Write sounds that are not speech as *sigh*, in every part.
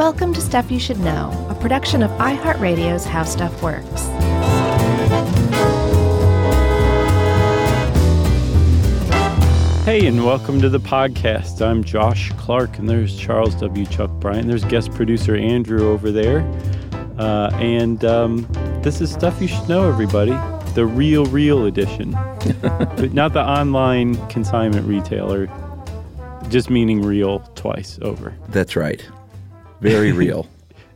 Welcome to Stuff You Should Know, a production of iHeartRadio's How Stuff Works. Hey, and welcome to the podcast. I'm Josh Clark, and there's Charles W. Chuck Bryant. There's guest producer Andrew over there. Uh, and um, this is Stuff You Should Know, everybody. The real, real edition. *laughs* but not the online consignment retailer, just meaning real twice over. That's right. Very *laughs* real.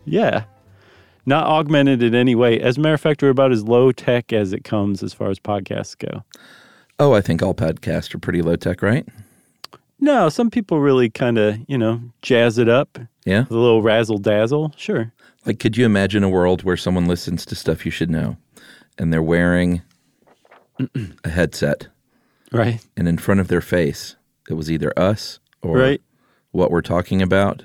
Yeah. Not augmented in any way. As a matter of fact, we're about as low tech as it comes as far as podcasts go. oh, I think all podcasts are pretty low tech, right? No, some people really kind of, you know, jazz it up. Yeah. A little razzle dazzle. Sure. Like, could you imagine a world where someone listens to stuff you should know and they're wearing a headset Right. and in front of their face, it was either us or Right. what we're talking about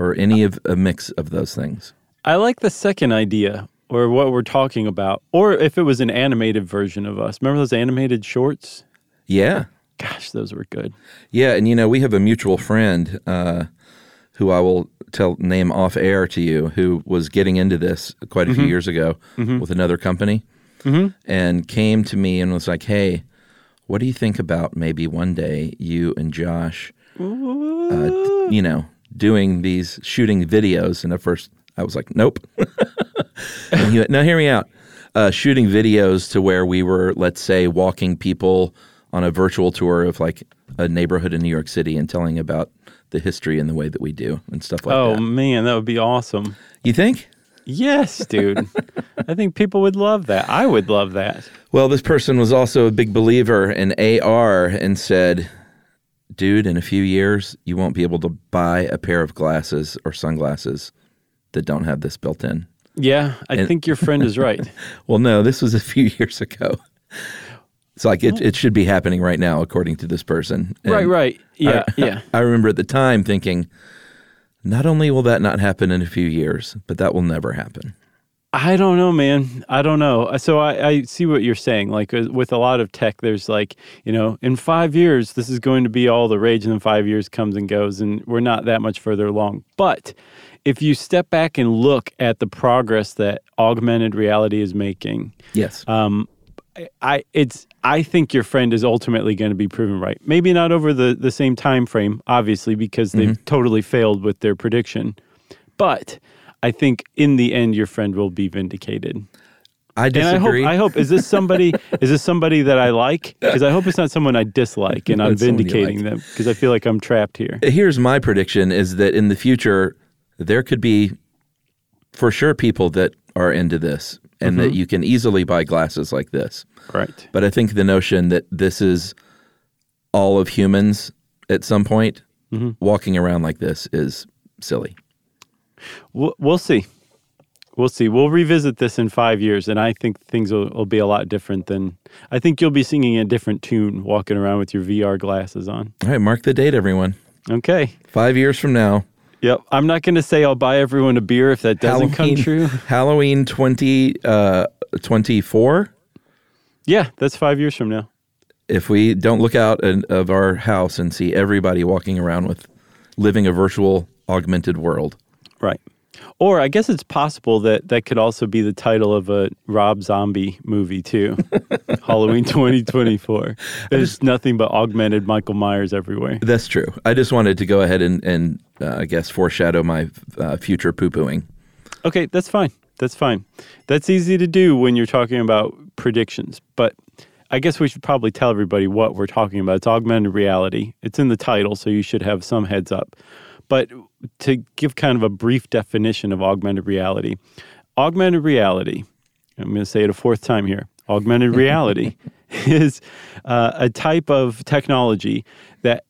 or any of a mix of those things? I like the second idea or what we're talking about. Or if it was an animated version of us. Remember those animated shorts? Yeah. Gosh, those were good. Yeah, and you know, we have a mutual friend uh, who I will tell name off air to you, who was getting into this quite a few years ago with another company, and came to me and was like, "Hey, what do you think about maybe one day you and Josh, uh, you know, doing these shooting videos?" And at first, I was like, "Nope." *laughs* and he went, "No, hear me out." Uh, shooting videos to where we were, let's say, walking people on a virtual tour of like a neighborhood in New York City and telling about the history and the way that we do and stuff like oh, that. Oh man, that would be awesome. You think? Yes, dude. *laughs* I think people would love that. I would love that. Well, this person was also a big believer in AR and said, dude, in a few years, you won't be able to buy a pair of glasses or sunglasses that don't have this built in. Yeah, I think your friend is right. *laughs* Well, no, this was a few *laughs* years ago. It's like it, it should be happening right now, according to this person. And right, right. Yeah, *laughs* I, yeah. I remember at the time thinking, not only will that not happen in a few years, but that will never happen. I don't know, man. I don't know. So I, I see what you're saying. Like uh, with a lot of tech, there's like, you know, in five years, this is going to be all the rage, and then five years comes and goes, and we're not that much further along. But if you step back and look at the progress that augmented reality is making, Yes. um, I it's I think your friend is ultimately going to be proven right. Maybe not over the the same time frame, obviously, because they've totally failed with their prediction. But I think in the end, your friend will be vindicated. I And I hope. I hope is this somebody is this somebody that I like? Because I hope it's not someone I dislike, and *laughs* I'm It's someone you vindicating like. them because I feel like I'm trapped here. Here's my prediction is that in the future, there could be for sure people that are into this and Mm-hmm. that you can easily buy glasses like this. Right. But I think the notion that this is all of humans at some point Mm-hmm. walking around like this is silly. We'll, we'll see. We'll see. We'll revisit this in five years, and I think things will, will be a lot different than. I think you'll be singing a different tune walking around with your VR glasses on. All right, mark the date, everyone. Okay. Five years from now, Yep. I'm not going to say I'll buy everyone a beer if that doesn't come true. *laughs* Halloween 20, uh, 24. Yeah, that's five years from now. If we don't look out in, of our house and see everybody walking around with living a virtual augmented world. Right. Or I guess it's possible that that could also be the title of a Rob Zombie movie too. *laughs* Halloween 2024. There's nothing but augmented Michael Myers everywhere. That's true. I just wanted to go ahead and, and uh, I guess, foreshadow my uh, future poo pooing. Okay, that's fine. That's fine. That's easy to do when you're talking about predictions. But I guess we should probably tell everybody what we're talking about. It's augmented reality. It's in the title, so you should have some heads up. But to give kind of a brief definition of augmented reality, augmented reality, I'm going to say it a fourth time here augmented reality *laughs* is uh, a type of technology that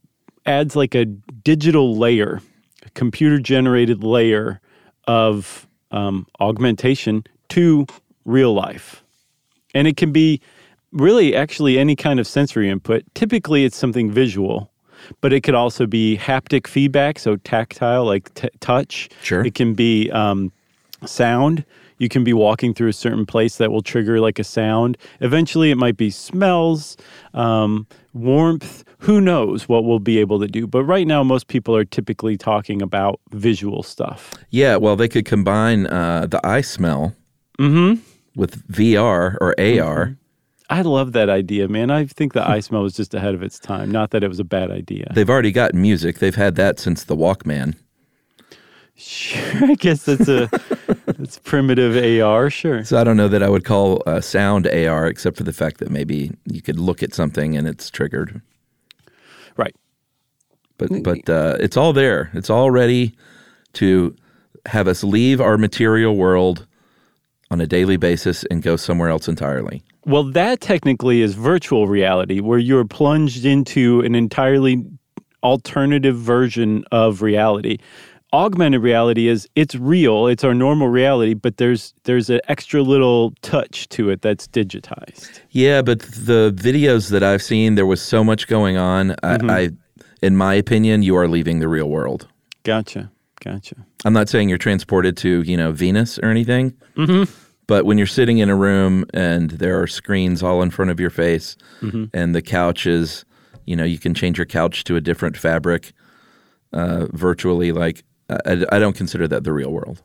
adds like a digital layer, a computer generated layer of um, augmentation to real life. And it can be really actually any kind of sensory input. Typically, it's something visual, but it could also be haptic feedback, so tactile, like t- touch. Sure. It can be um, sound. You can be walking through a certain place that will trigger like a sound. Eventually, it might be smells, um, warmth. Who knows what we'll be able to do? But right now, most people are typically talking about visual stuff. Yeah, well, they could combine uh, the iSmell Mm-hmm. with VR or AR. I love that idea, man. I think the iSmell was just ahead of its time. Not that it was a bad idea. They've already got music. They've had that since the Walkman. Sure, I guess that's a *laughs* that's primitive AR. Sure. So I don't know that I would call uh, sound AR, except for the fact that maybe you could look at something and it's triggered. Right. But but uh, it's all there. It's all ready to have us leave our material world on a daily basis and go somewhere else entirely. Well, that technically is virtual reality, where you're plunged into an entirely alternative version of reality. Augmented reality is it's real, it's our normal reality, but there's there's an extra little touch to it that's digitized. Yeah, but the videos that I've seen, there was so much going on. I, mm-hmm. I, in my opinion, you are leaving the real world. Gotcha. Gotcha. I'm not saying you're transported to you know Venus or anything, mm-hmm. But when you're sitting in a room and there are screens all in front of your face, and the couch is, you know, you can change your couch to a different fabric uh, virtually. Like I, I don't consider that the real world.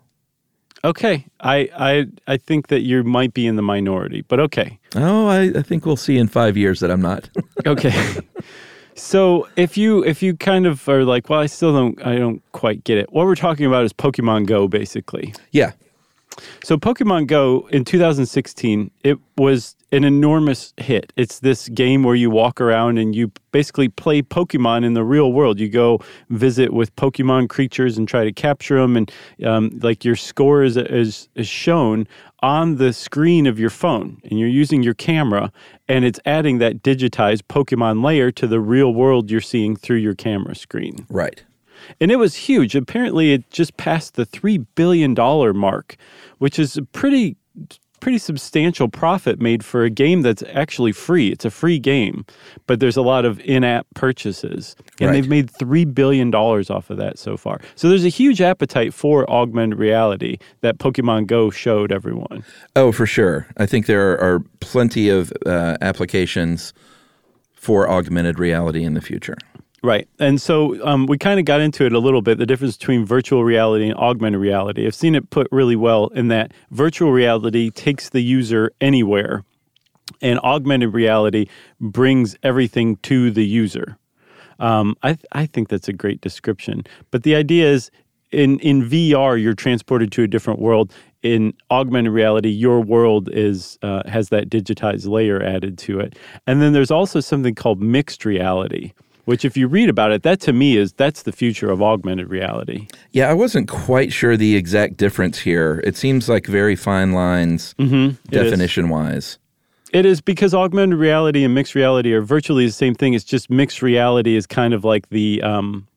Okay. I, I I think that you might be in the minority, but okay. Oh, I, I think we'll see in five years that I'm not. *laughs* Okay. so if you if you kind of are like, well, I still don't I don't quite get it. What we're talking about is Pokemon Go, basically. yeah, So Pokemon Go in 2016, it was an enormous hit. It's this game where you walk around and you basically play Pokemon in the real world. You go visit with Pokemon creatures and try to capture them, and um, like your score is, is is shown on the screen of your phone, and you're using your camera, and it's adding that digitized Pokemon layer to the real world you're seeing through your camera screen. right. And it was huge. Apparently, it just passed the three billion dollar mark, which is a pretty pretty substantial profit made for a game that's actually free. It's a free game, but there's a lot of in-app purchases, and Right. they've made three billion dollars off of that so far. So there's a huge appetite for augmented reality that Pokemon Go showed everyone. Oh, for sure. I think there are plenty of uh, applications for augmented reality in the future. Right. And so um, we kind of got into it a little bit the difference between virtual reality and augmented reality. I've seen it put really well in that virtual reality takes the user anywhere, and augmented reality brings everything to the user. Um, I, th- I think that's a great description. But the idea is in, in VR, you're transported to a different world. In augmented reality, your world is uh, has that digitized layer added to it. And then there's also something called mixed reality, which if you read about it, that to me is that's the future of augmented reality. Yeah, I wasn't quite sure the exact difference here. It seems like very fine lines Mm-hmm. definition wise. It is because augmented reality and mixed reality are virtually the same thing. It's just mixed reality is kind of like the um,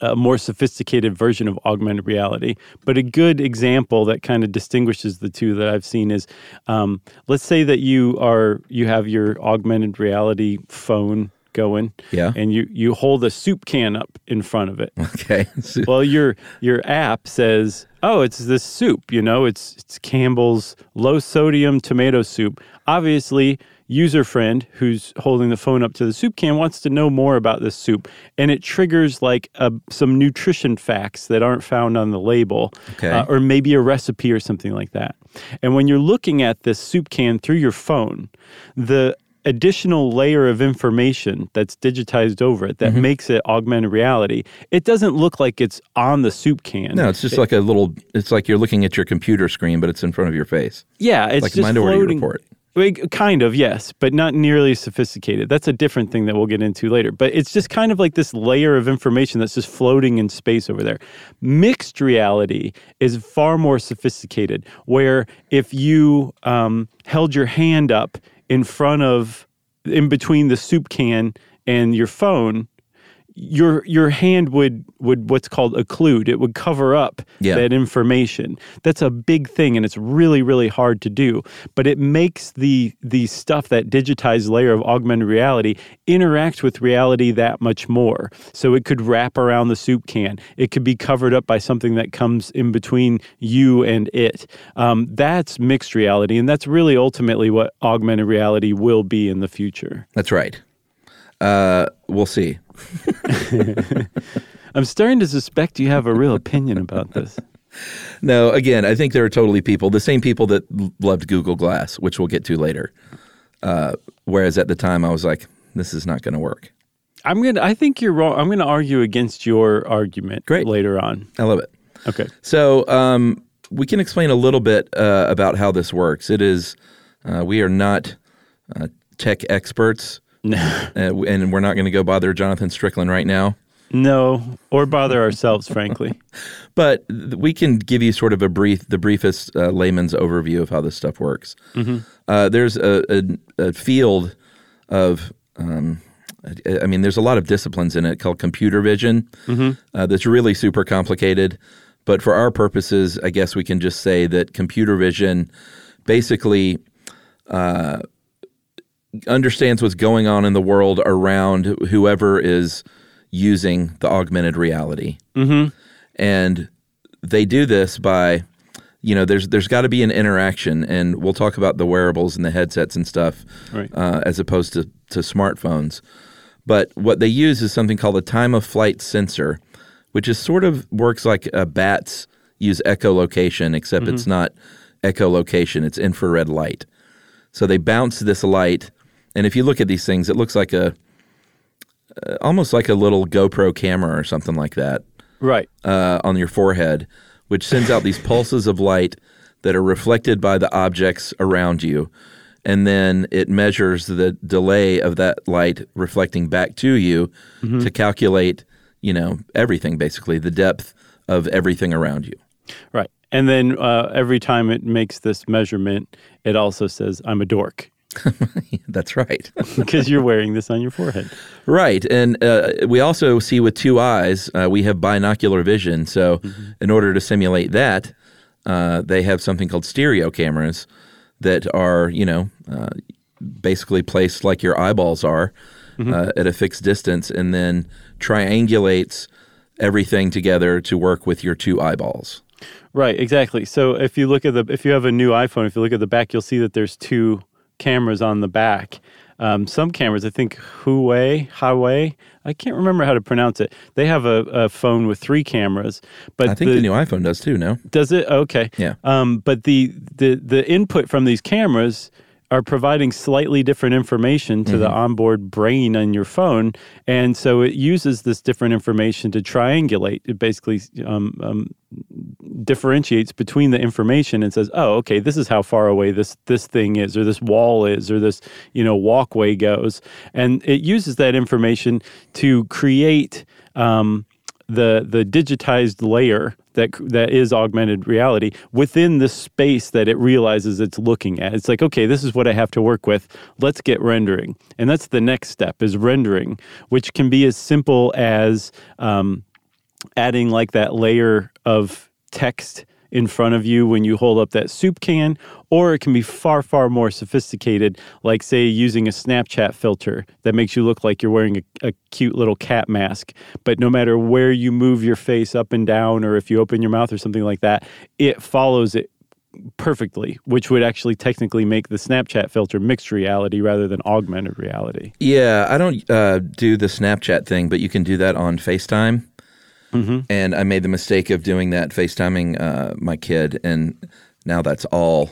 a more sophisticated version of augmented reality. But a good example that kind of distinguishes the two that I've seen is, um, let's say that you are you have your augmented reality phone going, Yeah. and you you hold a soup can up in front of it. Okay. *laughs* Well, your your app says, "Oh, it's this soup. You know, it's it's Campbell's low sodium tomato soup." Obviously, user friend who's holding the phone up to the soup can wants to know more about this soup, and it triggers like a, some nutrition facts that aren't found on the label, Okay. uh, or maybe a recipe or something like that. And when you're looking at this soup can through your phone, the additional layer of information that's digitized over it that makes it augmented reality it doesn't look like it's on the soup can no, it's just like a little, it's like you're looking at your computer screen, but it's in front of your face. yeah it's like just Minority floating Report. Kind of, yes, but not nearly sophisticated. That's a different thing that we'll get into later. But it's just kind of like this layer of information that's just floating in space over there. Mixed reality is far more sophisticated, where if you um, held your hand up in front of, in between the soup can and your phone, your your hand would would what's called occlude. It would cover up Yeah. that information. That's a big thing, and it's really really hard to do. But it makes the the stuff that digitized layer of augmented reality interact with reality that much more. So it could wrap around the soup can. It could be covered up by something that comes in between you and it. Um, that's mixed reality, and that's really ultimately what augmented reality will be in the future. That's right. Uh, we'll see. *laughs* I'm starting to suspect you have a real opinion about this. No, again, I think there are totally people, the same people that loved Google Glass, which we'll get to later. Uh, whereas at the time, I was like, this is not going to work. I'm gonna. I think you're wrong. I'm gonna argue against your argument Great. later on. I love it. Okay. So um, we can explain a little bit uh, about how this works. It is, uh, we are not uh, tech experts, No, *laughs* uh, and we're not going to go bother Jonathan Strickland right now. no, or bother ourselves, frankly. *laughs* But we can give you sort of a brief, the briefest uh, layman's overview of how this stuff works. Uh, there's a, a, a field of, um, I mean, there's a lot of disciplines in it called computer vision. Uh, that's really super complicated. But for our purposes, I guess we can just say that computer vision basically uh, understands what's going on in the world around whoever is using the augmented reality. And they do this by you know there's there's got to be an interaction and we'll talk about the wearables and the headsets and stuff Right. uh, as opposed to, to smartphones. But what they use is something called a time of flight sensor which is sort of works like uh, bats use echolocation except it's not echolocation it's infrared light. So they bounce this light and if you look at these things it looks like a uh, almost like a little GoPro camera or something like that Right. uh, on your forehead, which sends out these pulses of light that are reflected by the objects around you. And then it measures the delay of that light reflecting back to you to calculate, you know, everything basically, the depth of everything around you. Right. And then uh, every time it makes this measurement, it also says, I'm a dork *laughs* That's right. *laughs* because you're wearing this on your forehead. Right. And uh, we also see with two eyes, uh, we have binocular vision. So, in order to simulate that, uh, they have something called stereo cameras that are, you know, uh, basically placed like your eyeballs are uh, at a fixed distance and then triangulates everything together to work with your two eyeballs. Right, exactly. So if you look at the if you have a new iPhone, if you look at the back, you'll see that there's two cameras on the back. Um, some cameras, I think Huawei, Huawei, I can't remember how to pronounce it. They have a, a phone with three cameras, but I think the, new iPhone does too, no? does it? Okay. Yeah. Um, but the, the the input from these cameras are providing slightly different information to the onboard brain on your phone, and so it uses this different information to triangulate. It basically um, um, differentiates between the information and says, "Oh, okay, this is how far away this this thing is, or this wall is, or this you know walkway goes," and it uses that information to create. Um, the the digitized layer that that is augmented reality within the space that it realizes it's looking at. It's like, okay, this is what I have to work with. Let's get rendering, and that's the next step is rendering, which can be as simple as um, adding like that layer of text in front of you when you hold up that soup can, or it can be far, far more sophisticated, like, say, using a Snapchat filter that makes you look like you're wearing a, a cute little cat mask. But no matter where you move your face up and down, or if you open your mouth or something like that, it follows it perfectly, which would actually technically make the Snapchat filter mixed reality rather than augmented reality. Yeah, I don't uh, do the Snapchat thing, but you can do that on FaceTime. And I made the mistake of doing that FaceTiming uh, my kid, and now that's all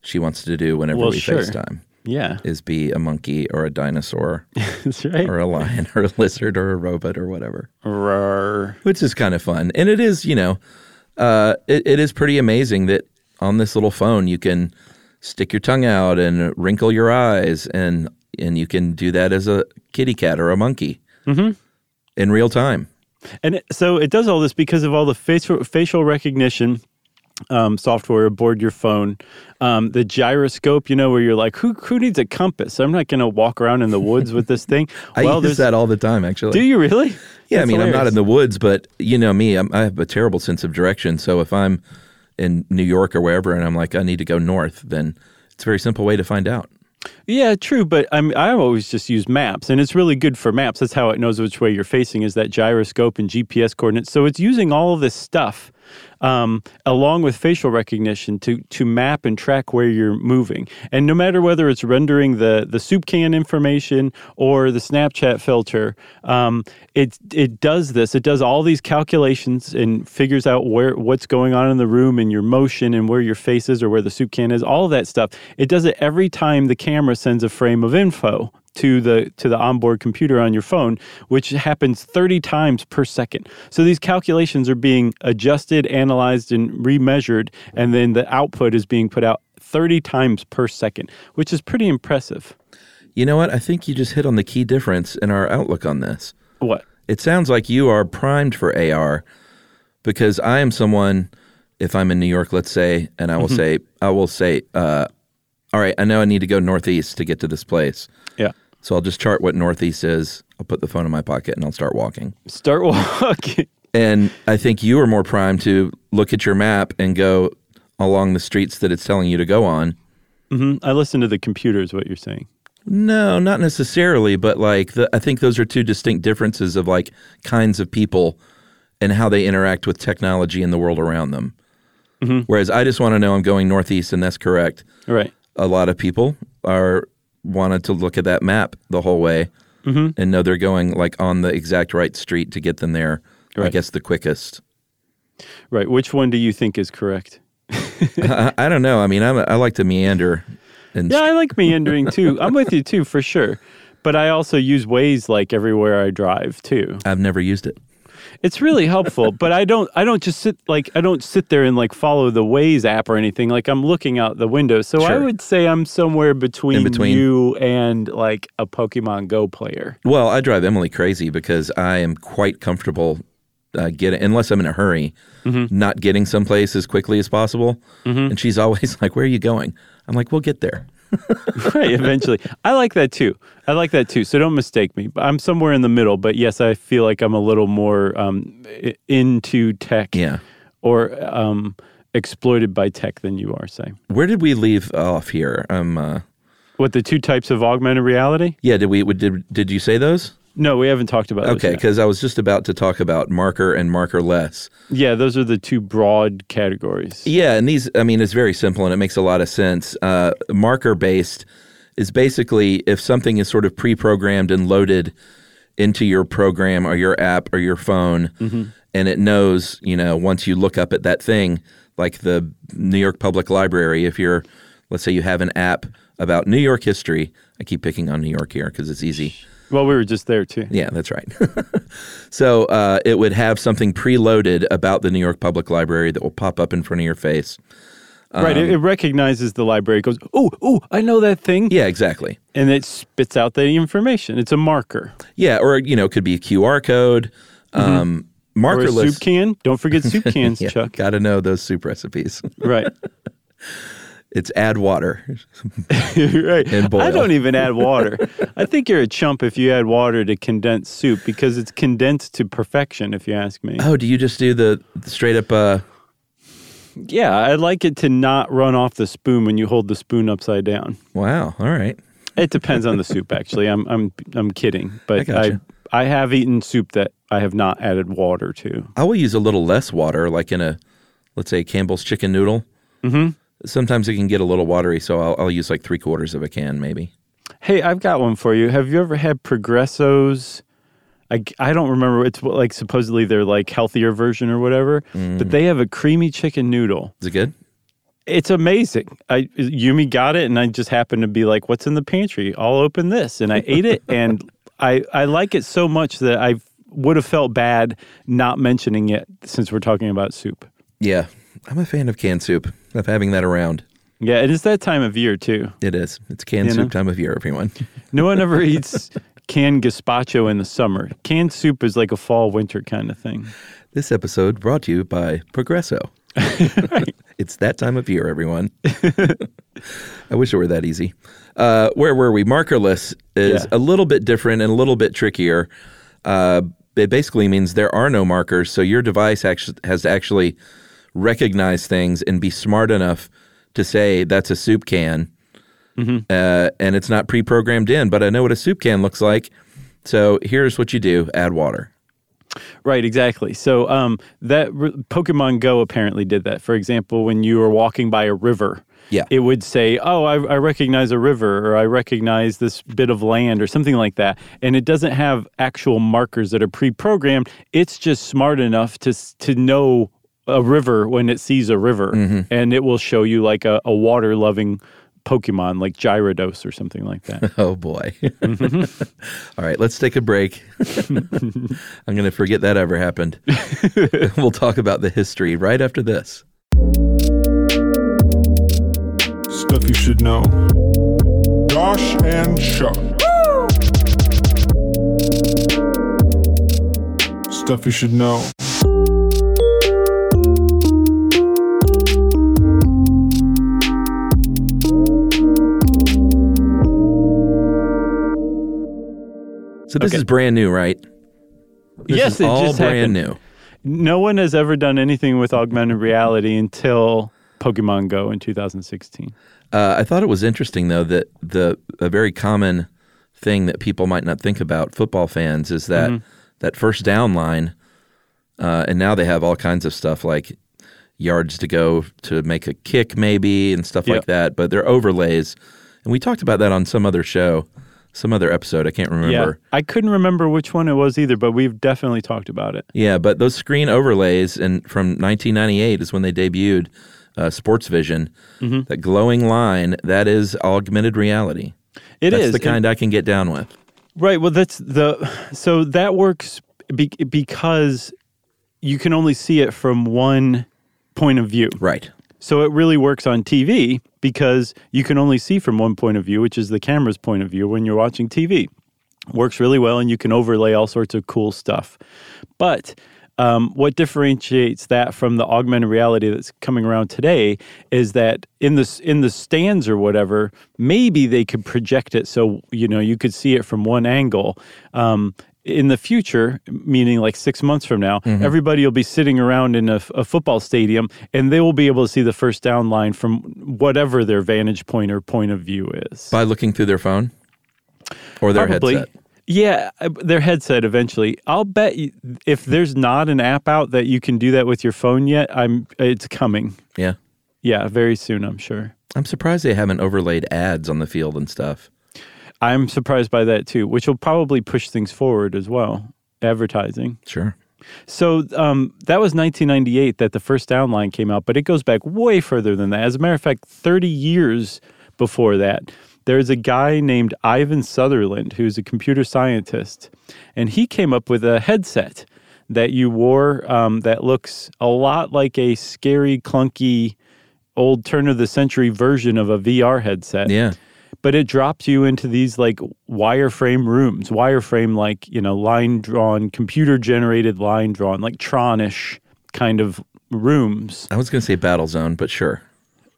she wants to do whenever Well, we sure. FaceTime Yeah, is be a monkey or a dinosaur *laughs* that's right. or a lion or a lizard or a robot or whatever, Rawr. which is kind of fun. And it is, you know, uh, it, it is pretty amazing that on this little phone you can stick your tongue out and wrinkle your eyes, and and you can do that as a kitty cat or a monkey in real time. And it, so it does all this because of all the facial facial recognition um, software aboard your phone. Um, the gyroscope, you know, where you're like, who who needs a compass? I'm not going to walk around in the woods with this thing. *laughs* I well, use that all the time, actually. Do you really? Yeah, I That's mean, I'm not in the woods, but you know me, I'm, I have a terrible sense of direction. So if I'm in New York or wherever, and I'm like, I need to go north, then it's a very simple way to find out. Yeah, true. But I'm, I always just use maps, and it's really good for maps. That's how it knows which way you're facing is that gyroscope and GPS coordinates. So it's using all of this stuff um, along with facial recognition to to map and track where you're moving. And no matter whether it's rendering the the soup can information or the Snapchat filter, um, it it does this. It does all these calculations and figures out where what's going on in the room and your motion and where your face is or where the soup can is. All that stuff. It does it every time the camera sends a frame of info to the to the onboard computer on your phone, which happens 30 times per second. So these calculations are being adjusted, analyzed, and remeasured, and then the output is being put out 30 times per second, which is pretty impressive. You know what? I think you just hit on the key difference in our outlook on this. What? It sounds like you are primed for AR because I am someone, if I'm in New York, let's say, and I will say, I will say, uh, all right, I know I need to go northeast to get to this place. Yeah. So I'll just chart what northeast is. I'll put the phone in my pocket and I'll start walking. Start walking. *laughs* And I think you are more primed to look at your map and go along the streets that it's telling you to go on. hmm I listen to the computer, is what you're saying. No, not necessarily, but like the, I think those are two distinct differences of like kinds of people and how they interact with technology and the world around them. Whereas I just want to know I'm going northeast, and that's correct. Right. A lot of people are wanted to look at that map the whole way mm-hmm. and know they're going like on the exact right street to get them there. I guess the quickest. Right. Which one do you think is correct? *laughs* I, I don't know. I mean, I'm, I like to meander. And Yeah, I like meandering too. I'm with you too, for sure. But I also use Waze like everywhere I drive too. I've never used it. It's really helpful, but I don't I don't just sit like I don't sit there and like follow the Waze app or anything. Like I'm looking out the window. So I would say I'm somewhere between, between. you and like a Pokemon Go player. Well, I drive Emily crazy because I am quite comfortable uh, getting, unless I'm in a hurry, not getting someplace as quickly as possible. And she's always *laughs* like, "Where are you going?" I'm like, "We'll get there." *laughs* right, eventually. I like that too. I like that too. So don't mistake me. I'm somewhere in the middle, but yes, I feel like I'm a little more um, into tech Yeah. or um, exploited by tech than you are, say. Where did we leave off here? Um, uh, What the two types of augmented reality? yeah. Did we? Did did you say those? No, we haven't talked about Okay, because I was just about to talk about marker and markerless. Yeah, those are the two broad categories. Yeah, and these, I mean, it's very simple and it makes a lot of sense. Uh, marker based is basically if something is sort of pre programmed and loaded into your program or your app or your phone, and it knows, you know, once you look up at that thing, like the New York Public Library, if you're, let's say you have an app about New York history, I keep picking on New York here because it's easy. Well, we were just there too. Yeah, that's right. *laughs* so uh, it would have something preloaded about the New York Public Library that will pop up in front of your face. right. It, it recognizes the library. It goes, oh, oh, I know that thing. Yeah, exactly. And it spits out the information. It's a marker. Yeah, or you know, it could be a QR code, um, Mm-hmm. Or a markerless. soup can. Don't forget soup *laughs* cans, yeah, Chuck. got to know those soup recipes. Right. *laughs* it's add water. *laughs* right. And boil. I don't even add water. I think you're a chump if you add water to condensed soup because it's condensed to perfection, if you ask me. Oh, do you just do the the straight up? Uh, Yeah, I like it to not run off the spoon when you hold the spoon upside down. wow. All right. It depends on the soup, actually. I'm I'm I'm kidding, but I, gotcha. I have eaten soup that I have not added water to. I will use a little less water, like in a, let's say Campbell's chicken noodle. Mm-hmm. Sometimes it can get a little watery, so I'll, I'll use like three quarters of a can, maybe. Hey, I've got one for you. Have you ever had Progresso's? I, I don't remember. It's what, like supposedly they're like healthier version or whatever, but mm. they have a creamy chicken noodle. Is it good? It's amazing. I Yumi got it, and I just happened to be like, "What's in the pantry? I'll open this," and I ate it, and *laughs* I I like it so much that I would have felt bad not mentioning it since we're talking about soup. Yeah, I'm a fan of canned soup. Of having that around. Yeah, it is that time of year too. It is. It's canned You soup know? time of year, everyone. *laughs* No one ever *laughs* eats canned gazpacho in the summer. Canned soup is like a fall winter kind of thing. This episode brought to you by Progresso. *laughs* It's that time of year, everyone. I wish it were that easy. Uh, where were we? Markerless is Yeah. a little bit different and a little bit trickier. Uh, it basically means there are no markers, so your device actually has to actually recognize things and be smart enough to say that's a soup can, uh, and it's not pre-programmed in. But I know what a soup can looks like, so here's what you do: add water. Right, exactly. So um, that r- Pokemon Go apparently did that. For example, when you were walking by a river, Yeah. it would say, "Oh, I, I recognize a river," or "I recognize this bit of land," or something like that. And it doesn't have actual markers that are pre-programmed. It's just smart enough to to know a river when it sees a river, mm-hmm. and it will show you like a, a water-loving Pokemon, like Gyarados or something like that. *laughs* Oh boy. *laughs* All right, let's take a break. *laughs* I'm going to forget that ever happened. we'll talk about the history right after this. Stuff you should know. Josh and Chuck. Stuff you should know. So this Okay. is brand new, right? This yes, is all just brand happened. new. No one has ever done anything with augmented reality until Pokemon Go in 2016. Uh, I thought it was interesting though that the a very common thing that people might not think about football fans is that Mm-hmm. that first down line, uh, and now they have all kinds of stuff like yards to go to make a kick maybe and stuff Yep. like that. But they're overlays, and we talked about that on some other show, some other episode. I can't remember. Yeah, I couldn't remember which one it was either, but we've definitely talked about it. Yeah, but those screen overlays, and from 1998 is when they debuted uh, Sportvision. Mm-hmm. That glowing line, that is augmented reality. It That's is the kind I can get down with. right. Well, that's the so that works be, because you can only see it from one point of view. Right. So it really works on TV because you can only see from one point of view, which is the camera's point of view when you're watching TV. Works really well, and you can overlay all sorts of cool stuff. But um, what differentiates that from the augmented reality that's coming around today is that in the in the stands or whatever, maybe they could project it so you know you could see it from one angle. Um, in the future, meaning like six months from now, everybody will be sitting around in a football stadium and they will be able to see the first down line from whatever their vantage point or point of view is. By looking through their phone or their Probably. headset. Yeah, uh, their headset eventually. I'll bet you, if there's not an app out that you can do that with your phone yet, I'm it's coming. Yeah. Yeah, very soon, I'm sure. I'm surprised they haven't overlaid ads on the field and stuff. I'm surprised by that too, which will probably push things forward as well. Advertising. Sure. So um, that was 1998 that the first downline came out, but it goes back way further than that. As a matter of fact, 30 years before that, there's a guy named Ivan Sutherland who's a computer scientist, and he came up with a headset that you wore um, that looks a lot like a scary, clunky, old turn of the century version of a VR headset Yeah. But it drops you into these like wireframe rooms, wireframe like you know line drawn, computer generated line drawn, like Tronish kind of rooms. I was going to say Battlezone, but sure.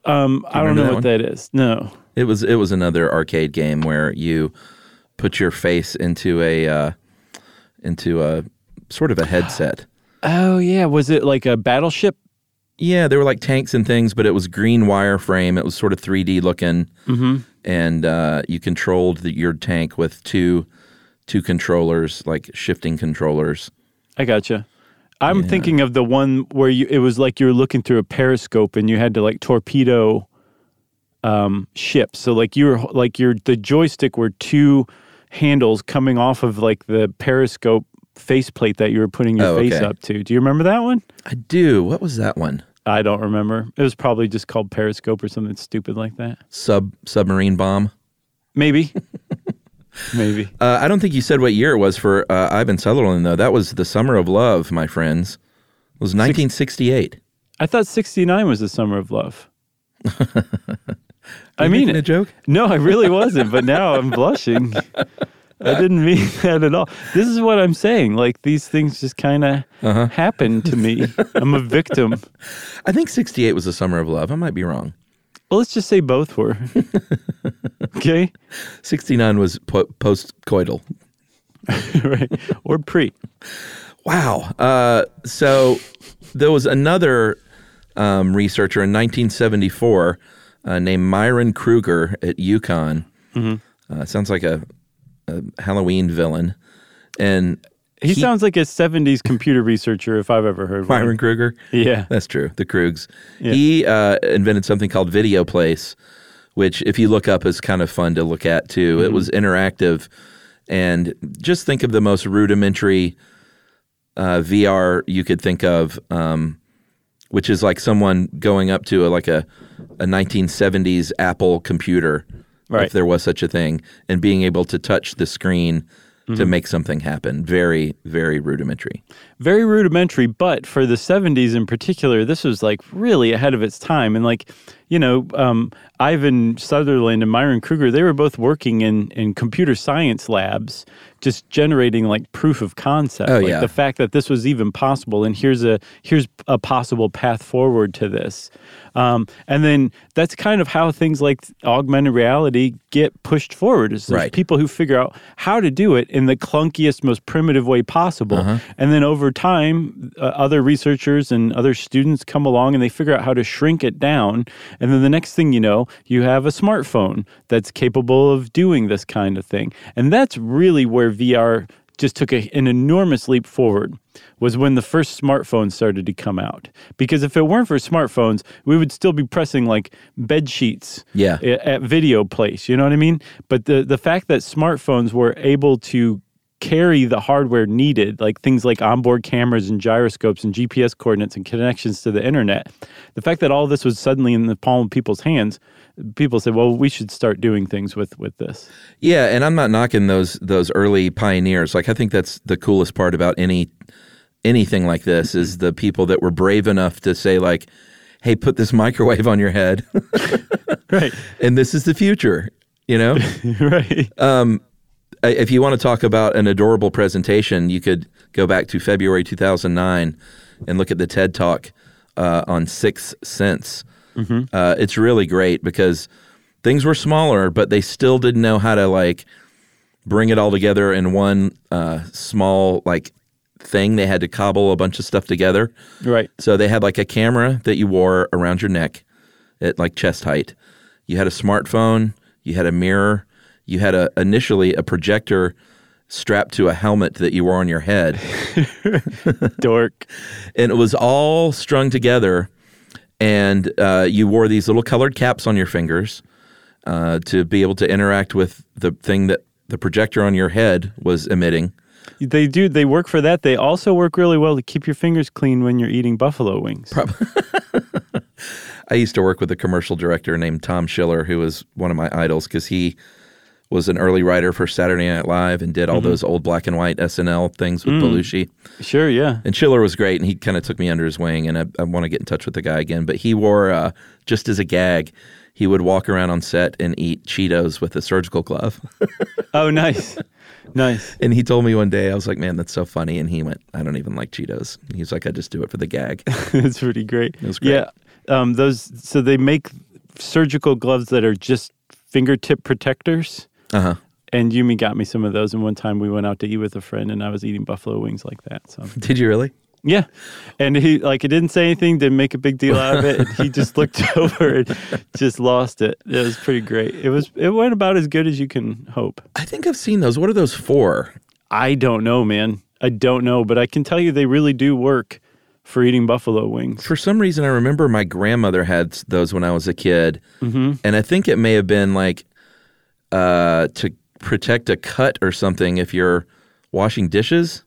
Um, I don't know that what that is. No, It was it was another arcade game where you put your face into a uh, into a sort of a headset. *gasps* oh yeah, was it like a battleship? Yeah, there were like tanks and things, but it was green wireframe. It was sort of 3D looking, mm-hmm. And uh, you controlled the, your tank with two two controllers, like shifting controllers. I gotcha. I'm thinking of the one where you it was like you were looking through a periscope and you had to like torpedo um, ships. So like you were like your the joystick were two handles coming off of like the periscope faceplate that you were putting your Oh, face okay. up to. Do you remember that one? I do. What was that one? I don't remember. It was probably just called periscope or something stupid like that. Sub submarine bomb. Maybe. *laughs* Maybe. Uh, I don't think you said what year it was for uh, Ivan Sutherland though. That was the summer of love, my friends. It was 1968. I thought 69 was the summer of love. *laughs* I mean a joke? No, I really wasn't, but now I'm blushing. *laughs* I didn't mean *laughs* that at all. This is what I'm saying. Like these things just kind of Uh-huh. happen to me. *laughs* I'm a victim. I think 68 was the summer of love. I might be wrong. Well, let's just say both were. *laughs* okay, 69 was po- post coital. right or pre. Wow. Uh, so there was another um, researcher in 1974 uh, named Myron Krueger at UConn. Uh, sounds like a, a Halloween villain. And He, sounds like a '70s computer researcher if I've ever heard. Myron One. Krueger. Yeah. That's true. The Krugs. He uh, invented something called Videoplace, which, if you look up, is kind of fun to look at too. It was interactive, and just think of the most rudimentary uh, VR you could think of, um, which is like someone going up to a, like a a 1970s Apple computer, Right. if there was such a thing, and being able to touch the screen. To make something happen, very, very rudimentary. very rudimentary, but for the 70s in particular, this was like really ahead of its time. And like, you know, um, Ivan Sutherland and Myron Krueger, they were both working in, in computer science labs, just generating like proof of concept. Oh, like yeah. The fact that this was even possible, and here's a here's a possible path forward to this. Um, and then that's kind of how things like augmented reality get pushed forward. Is there's Right. people who figure out how to do it in the clunkiest, most primitive way possible. Uh-huh. And then over time, uh, other researchers and other students come along and they figure out how to shrink it down. And then the next thing you know, you have a smartphone that's capable of doing this kind of thing. And that's really where VR just took a, an enormous leap forward was when the first smartphones started to come out because if it weren't for smartphones we would still be pressing like bed sheets Yeah. a- at video place. You know what I mean? But the the fact that smartphones were able to carry the hardware needed, like things like onboard cameras and gyroscopes and GPS coordinates and connections to the internet, the fact that all this was suddenly in the palm of people's hands, people said, "Well, we should start doing things with with this." Yeah, and I'm not knocking those those early pioneers. Like I think that's the coolest part about any anything like this is the people that were brave enough to say like, "Hey, put this microwave on your head, *laughs* Right, *laughs* and this is the future." You know, *laughs* right. I- if you want to talk about an adorable presentation, you could go back to February 2009 and look at the TED Talk uh, on Sixth Sense. Uh, it's really great because things were smaller, but they still didn't know how to like bring it all together in one uh, small like thing. They had to cobble a bunch of stuff together. Right. So they had like a camera that you wore around your neck at like chest height. You had a smartphone, you had a mirror, you had a initially a projector strapped to a helmet that you wore on your head. *laughs* Dork. and it was all strung together and uh, you wore these little colored caps on your fingers uh, to be able to interact with the thing that the projector on your head was emitting. They do. They work for that. They also work really well to keep your fingers clean when you're eating buffalo wings. *laughs* I used to work with a commercial director named Tom Schiller, who was one of my idols because he was an early writer for Saturday Night Live and did all those old black and white SNL things with Belushi. Sure. Yeah. And Schiller was great, and he kind of took me under his wing, and I, I want to get in touch with the guy again. But he wore, uh, just as a gag, he would walk around on set and eat Cheetos with a surgical glove. *laughs* Oh, nice. Nice. and he told me one day, I was like, man, that's so funny. And he went, I don't even like Cheetos. He's like, I just do it for the gag. *laughs* That's pretty great. was great. Yeah. Um, those. So they make surgical gloves that are just fingertip protectors. Uh huh. And Yumi got me some of those. And one time we went out to eat with a friend, and I was eating buffalo wings like that. So *laughs* Did you really? yeah. And he like it didn't say anything, didn't make a big deal out of it. He just looked *laughs* over and just lost it. It was pretty great. It was. It went about as good as you can hope. I think I've seen those. What are those for? I don't know, man. I don't know, but I can tell you they really do work for eating buffalo wings. For some reason, I remember my grandmother had those when I was a kid, Mm-hmm. and I think it may have been like uh, to protect a cut or something if you're washing dishes,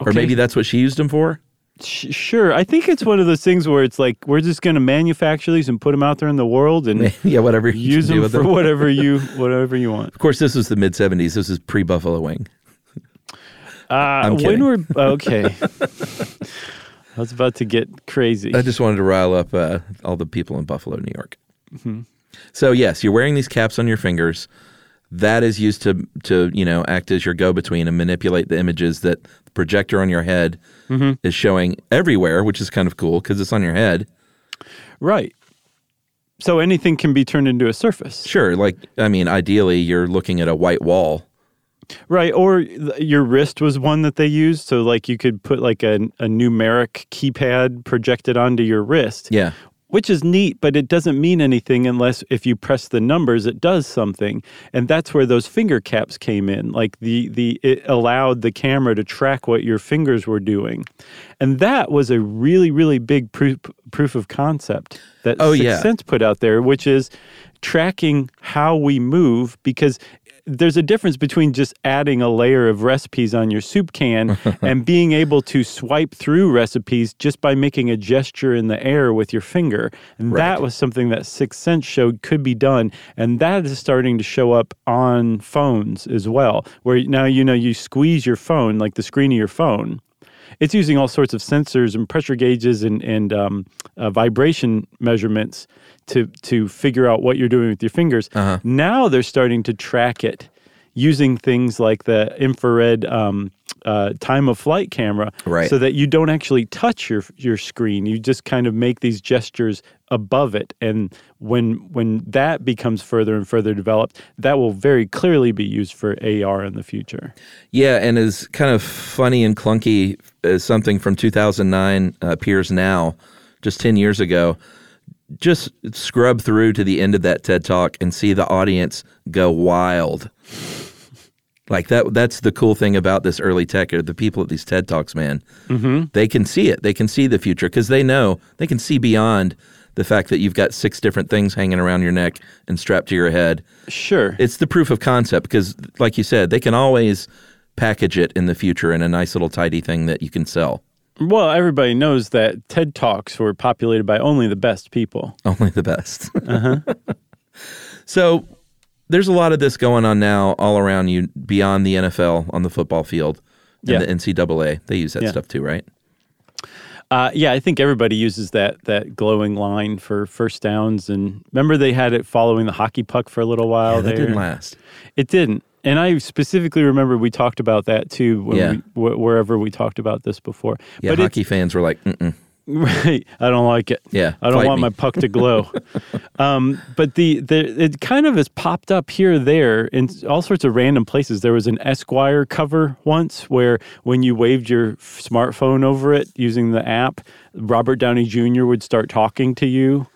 or maybe that's what she used them for. Sh- Sure. I think it's one of those things where it's like we're just going to manufacture these and put them out there in the world and *laughs* yeah, whatever you use them for them. whatever *laughs* you whatever you want. Of course, this was the mid '70s. This is pre Buffalo Wing. Uh, I'm when we're *laughs* okay, I was about to get crazy. I just wanted to rile up uh, all the people in Buffalo, New York. Mm-hmm. So yes, you're wearing these caps on your fingers. that is used to to you know act as your go between and manipulate the images that the projector on your head mm-hmm. is showing everywhere, which is kind of cool because it's on your head. Right. So anything can be turned into a surface. Sure, like I mean, ideally you're looking at a white wall. Right. Or th- your wrist was one that they used. So, like, you could put like a, a numeric keypad projected onto your wrist. Yeah, which is neat, but it doesn't mean anything unless if you press the numbers, it does something. And that's where those finger caps came in. Like the the it allowed the camera to track what your fingers were doing, and that was a really really big proof proof of concept that Oh, Sixth yeah. Sense put out there, which is tracking how we move because there's a difference between just adding a layer of recipes on your soup can *laughs* and being able to swipe through recipes just by making a gesture in the air with your finger. And that was something that Sixth Sense showed could be done. And that is starting to show up on phones as well, where now you know you squeeze your phone, like the screen of your phone. It's using all sorts of sensors and pressure gauges and, and um, uh, vibration measurements to, to figure out what you're doing with your fingers. Uh-huh. Now they're starting to track it using things like the infrared um, uh, time of flight camera Right. so that you don't actually touch your your screen. You just kind of make these gestures above it. And when when that becomes further and further developed, that will very clearly be used for AR in the future. yeah, and as kind of funny and clunky as something from 2009 uh, appears now, just 10 years ago. Just scrub through to the end of that TED talk and see the audience go wild. Like that that's the cool thing about this early tech or the people at these TED Talks, man. Mm-hmm. They can see it. They can see the future because they know they can see beyond the fact that you've got six different things hanging around your neck and strapped to your head. Sure. It's the proof of concept because, like you said, they can always package it in the future in a nice little tidy thing that you can sell. Well, everybody knows that TED Talks were populated by only the best people. Only the best. *laughs* so there's a lot of this going on now all around you beyond the NFL on the football field and Yeah. the NCAA. They use that Yeah. stuff too, right? Uh, yeah, I think everybody uses that that glowing line for first downs. And remember, they had it following the hockey puck for a little while. Yeah, that there. didn't last. It didn't. And I specifically remember we talked about that too, when Yeah. we, wh- wherever we talked about this before. Yeah, but hockey fans were like, Mm-mm. *laughs* right. I don't like it. Yeah, I don't want me. my puck to glow. *laughs* um, but the, the it kind of has popped up here or there in all sorts of random places. There was an Esquire cover once where when you waved your smartphone over it using the app, Robert Downey Jr. would start talking to you.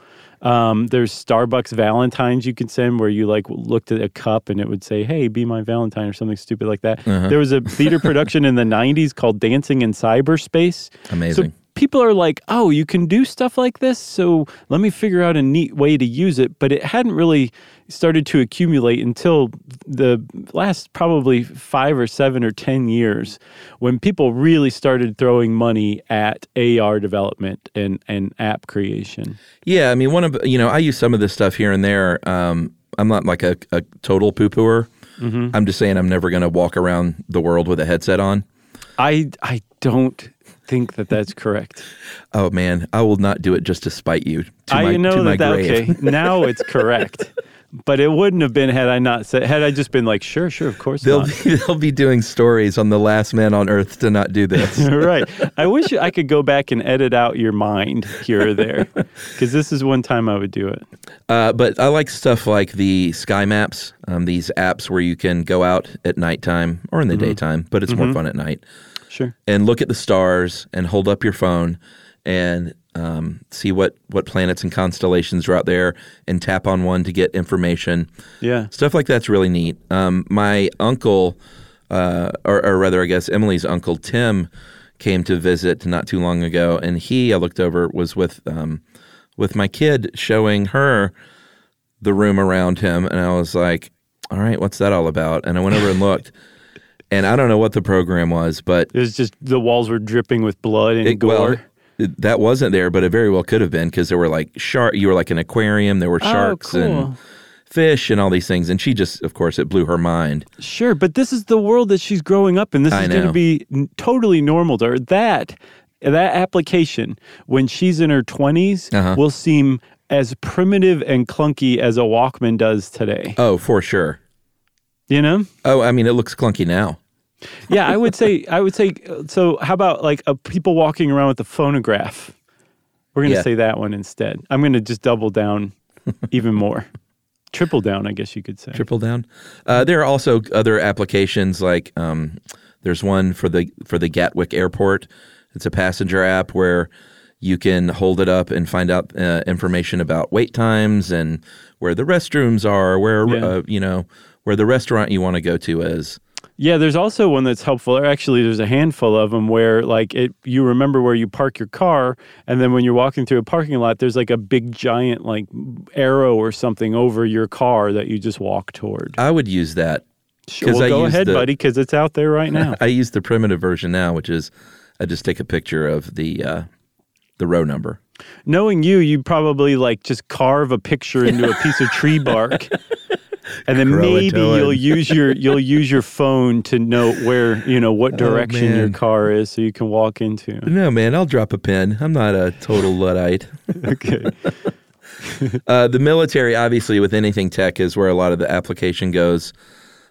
Um, there's Starbucks Valentines you can send where you like looked at a cup and it would say, "Hey, be my Valentine" or something stupid like that. Uh-huh. There was a theater *laughs* production in the '90s called Dancing in Cyberspace. Amazing. So people are like, "Oh, you can do stuff like this." So let me figure out a neat way to use it. But it hadn't really started to accumulate until the last probably five or seven or ten years, when people really started throwing money at AR development and and app creation. Yeah, I mean, one of you know, I use some of this stuff here and there. Um, I'm not like a, a total poo pooer. Mm-hmm. I'm just saying I'm never going to walk around the world with a headset on. I I don't think that that's correct. Oh man, I will not do it just to spite you. To I my, know that, that grave. okay. Now it's correct. *laughs* But it wouldn't have been had I not said had I just been like, sure, sure, of course They'll not. be, *laughs* they'll be doing stories on the last man on earth to not do this. *laughs* right. I wish I could go back and edit out your mind here or there, because this is one time I would do it. Uh, but I like stuff like the Sky Maps, um, these apps where you can go out at nighttime or in the Mm-hmm. daytime, but it's more fun at night Sure. and look at the stars and hold up your phone and um, see what, what planets and constellations are out there and tap on one to get information. Yeah. Stuff like that's really neat. Um, my uncle, uh, or, or rather, I guess Emily's uncle Tim, came to visit not too long ago, and he, I looked over, was with um, with my kid, showing her the room around him, and I was like, "All right, what's that all about?" And I went over and *laughs* looked, and I don't know what the program was, but It was just the walls were dripping with blood and it, gore. well, that wasn't there, but it very well could have been because there were like shark. You were like an aquarium. There were sharks Oh, cool. and fish and all these things, and she just, of course, it blew her mind. Sure, but this is the world that she's growing up in. This I is going to be totally normal to her. That that application when she's in her 20s Uh-huh. will seem as primitive and clunky as a Walkman does today. Oh, for sure. You know? Oh, I mean, it looks clunky now. Yeah, I would say I would say so how about like uh, people walking around with a phonograph? We're going to Yeah. say that one instead. I'm going to just double down *laughs* even more. Triple down, I guess you could say. Triple down. Uh, there are also other applications like um, there's one for the for the Gatwick Airport. It's a passenger app where you can hold it up and find out uh, information about wait times and where the restrooms are, where Yeah. uh, you know where the restaurant you want to go to is. Yeah, there's also one that's helpful. Or Actually, there's a handful of them where, like, it you remember where you park your car, and then when you're walking through a parking lot, there's like a big giant like arrow or something over your car that you just walk toward. I would use that. Sure, well, go ahead, the- buddy, because it's out there right *laughs* now. I use the primitive version now, which is I just take a picture of the uh, the row number. Knowing you, you probably like just carve a picture into a piece of tree bark. *laughs* And then maybe you'll use your *laughs* you'll use your phone to note where you know what direction your Oh, man. car is, so you can walk into. No, man, I'll drop a pin. I'm not a total luddite. *laughs* Okay. *laughs* Uh, the military, obviously, with anything tech, is where a lot of the application goes.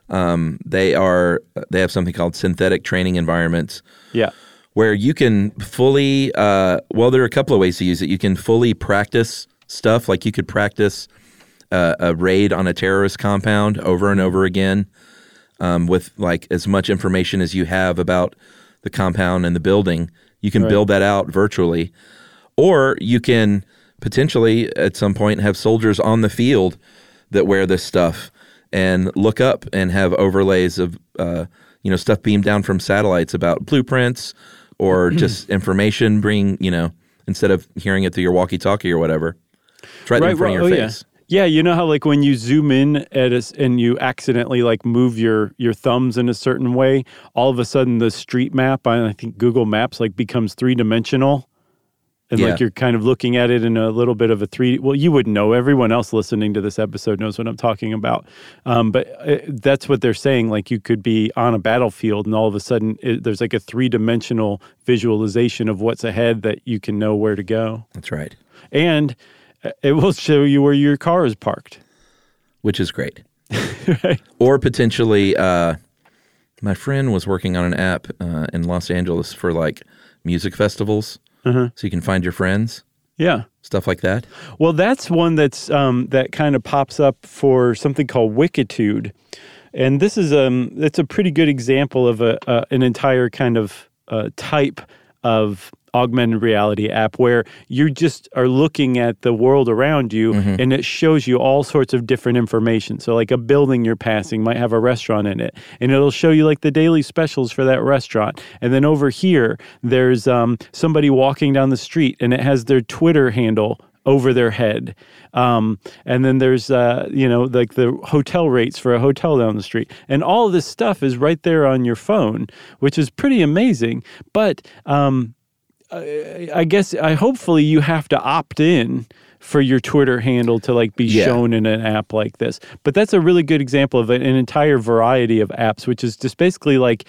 Um, they are they have something called synthetic training environments, Yeah. where you can fully. Uh, well, there are a couple of ways to use it. You can fully practice stuff, like you could practice uh, a raid on a terrorist compound over and over again, um, with like as much information as you have about the compound and the building. You can Right. build that out virtually, or you can potentially at some point have soldiers on the field that wear this stuff and look up and have overlays of uh, you know stuff beamed down from satellites about blueprints or *clears throat* just information bring you know instead of hearing it through your walkie-talkie or whatever it's right, in front of your oh, face Yeah. Yeah, you know how like when you zoom in at us and you accidentally like move your your thumbs in a certain way, all of a sudden the street map on I think Google Maps like becomes three dimensional. And Yeah. like you're kind of looking at it in a little bit of a three. Well, you wouldn't know. Everyone else listening to this episode knows what I'm talking about. Um, but uh, that's what they're saying. Like you could be on a battlefield, and all of a sudden it, there's like a three dimensional visualization of what's ahead that you can know where to go, that's right and it will show you where your car is parked. which is great *laughs* or potentially uh, my friend was working on an app uh, in los angeles for like music festivals Uh-huh. so you can find your friends Yeah. stuff like that Well, that's one that's um, that kind of pops up for something called Wikitude, and this is um it's a pretty good example of a, a an entire kind of uh, type of augmented reality app where you just are looking at the world around you and it shows you all sorts of different information. So like a building you're passing might have a restaurant in it and it'll show you like the daily specials for that restaurant. And then over here there's um, somebody walking down the street and it has their Twitter handle over their head. Um, and then there's, uh, you know, like the hotel rates for a hotel down the street. And all of this stuff is right there on your phone, which is pretty amazing. But um, I, I guess I hopefully you have to opt in for your Twitter handle to like be Yeah. shown in an app like this. But that's a really good example of an, an entire variety of apps, which is just basically like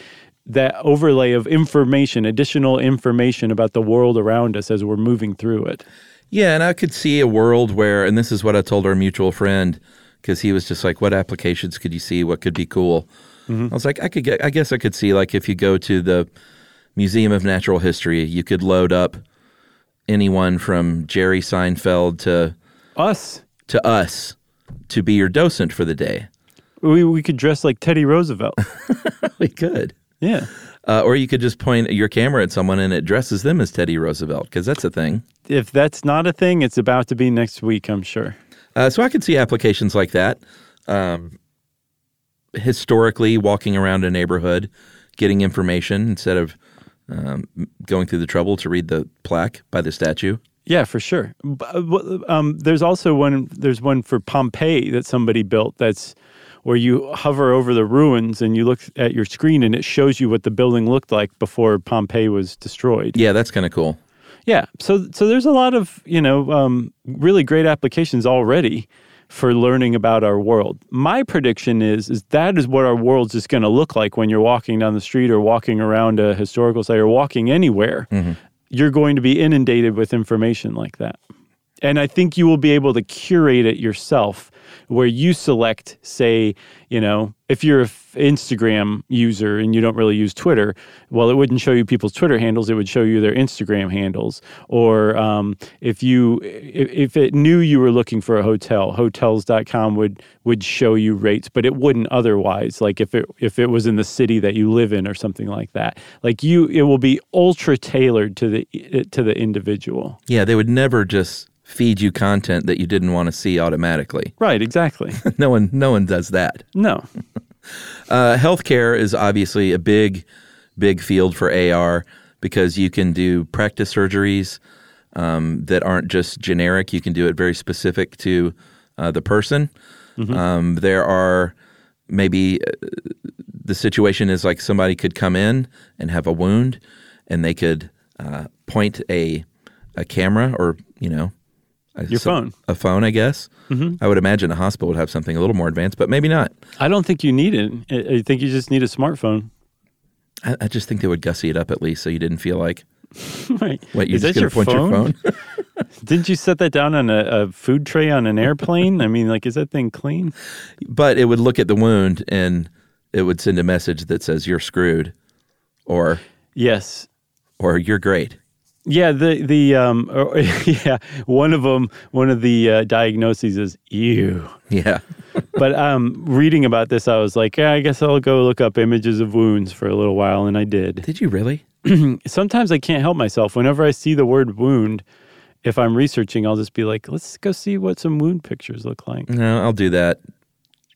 that overlay of information, additional information about the world around us as we're moving through it. Yeah, and I could see a world where, and this is what I told our mutual friend, because he was just like, "What applications could you see? What could be cool?" Mm-hmm. I was like, "I could get. I guess I could see like if you go to the Museum of Natural History, you could load up anyone from Jerry Seinfeld to Us, to us to be your docent for the day. we, we could dress like Teddy Roosevelt. *laughs* We could." yeah. Uh, or you could just point your camera at someone and it dresses them as Teddy Roosevelt, because that's a thing. If that's not a thing, it's about to be next week, I'm sure. Uh, so I could see applications like that. Um, historically, walking around a neighborhood, getting information instead of um, going through the trouble to read the plaque by the statue. Yeah, for sure. Uh, Um, there's also one. There's one for Pompeii that somebody built. That's where you hover over the ruins and you look at your screen and it shows you what the building looked like before Pompeii was destroyed. Yeah, that's kind of cool. Yeah. So so there's a lot of you know um, really great applications already for learning about our world. My prediction is is that is what our world's just going to look like when you're walking down the street or walking around a historical site or walking anywhere. Mm-hmm. You're going to be inundated with information like that. and I think you will be able to curate it yourself where you select, say, you know, if you're an Instagram user and you don't really use Twitter, well, it wouldn't show you people's Twitter handles; it would show you their Instagram handles. Or um, if you if, it knew you were looking for a hotel, Hotels.com would would show you rates, but it wouldn't otherwise. Like if it if it was in the city that you live in or something like that. Like you, it will be ultra tailored to the to the individual. Yeah, they would never just feed you content that you didn't want to see automatically. Right. Exactly. *laughs* no one, no one does that. no. *laughs* Uh, healthcare is obviously a big, big field for AR because you can do practice surgeries um, that aren't just generic. You can do it very specific to uh, the person. Um, there are maybe uh, the situation is like somebody could come in and have a wound, and they could uh, point a a camera or you know Your phone. a phone, I guess. Mm-hmm. I would imagine a hospital would have something a little more advanced, but maybe not. I don't think you need it. I think you just need a smartphone. I, I just think they would gussy it up at least so you didn't feel like *laughs* Right. what you're Is just that going to point your phone. *laughs* *laughs* Didn't you set that down on a, a food tray on an airplane? I mean, like, is that thing clean? but it would look at the wound and it would send a message that says you're screwed or Yes. or you're great. Yeah. The the um *laughs* or, yeah one of them one of the uh, diagnoses is ew. Yeah. *laughs* But um, reading about this, I was like, yeah, I guess I'll go look up images of wounds for a little while, and I did. Did you really? *clears throat* Sometimes I can't help myself. Whenever I see the word wound, if I'm researching, I'll just be like, let's go see what some wound pictures look like. No, I'll do that.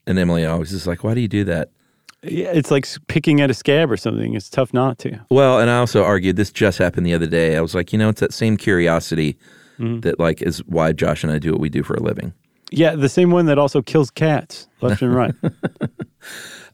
And Emily always is like, why do you do that? Yeah, it's like picking at a scab or something. It's tough not to. Well, and I also argued this just happened the other day. I was like, you know, it's that same curiosity that like is why Josh and I do what we do for a living. Yeah, the same one that also kills cats left and right. *laughs*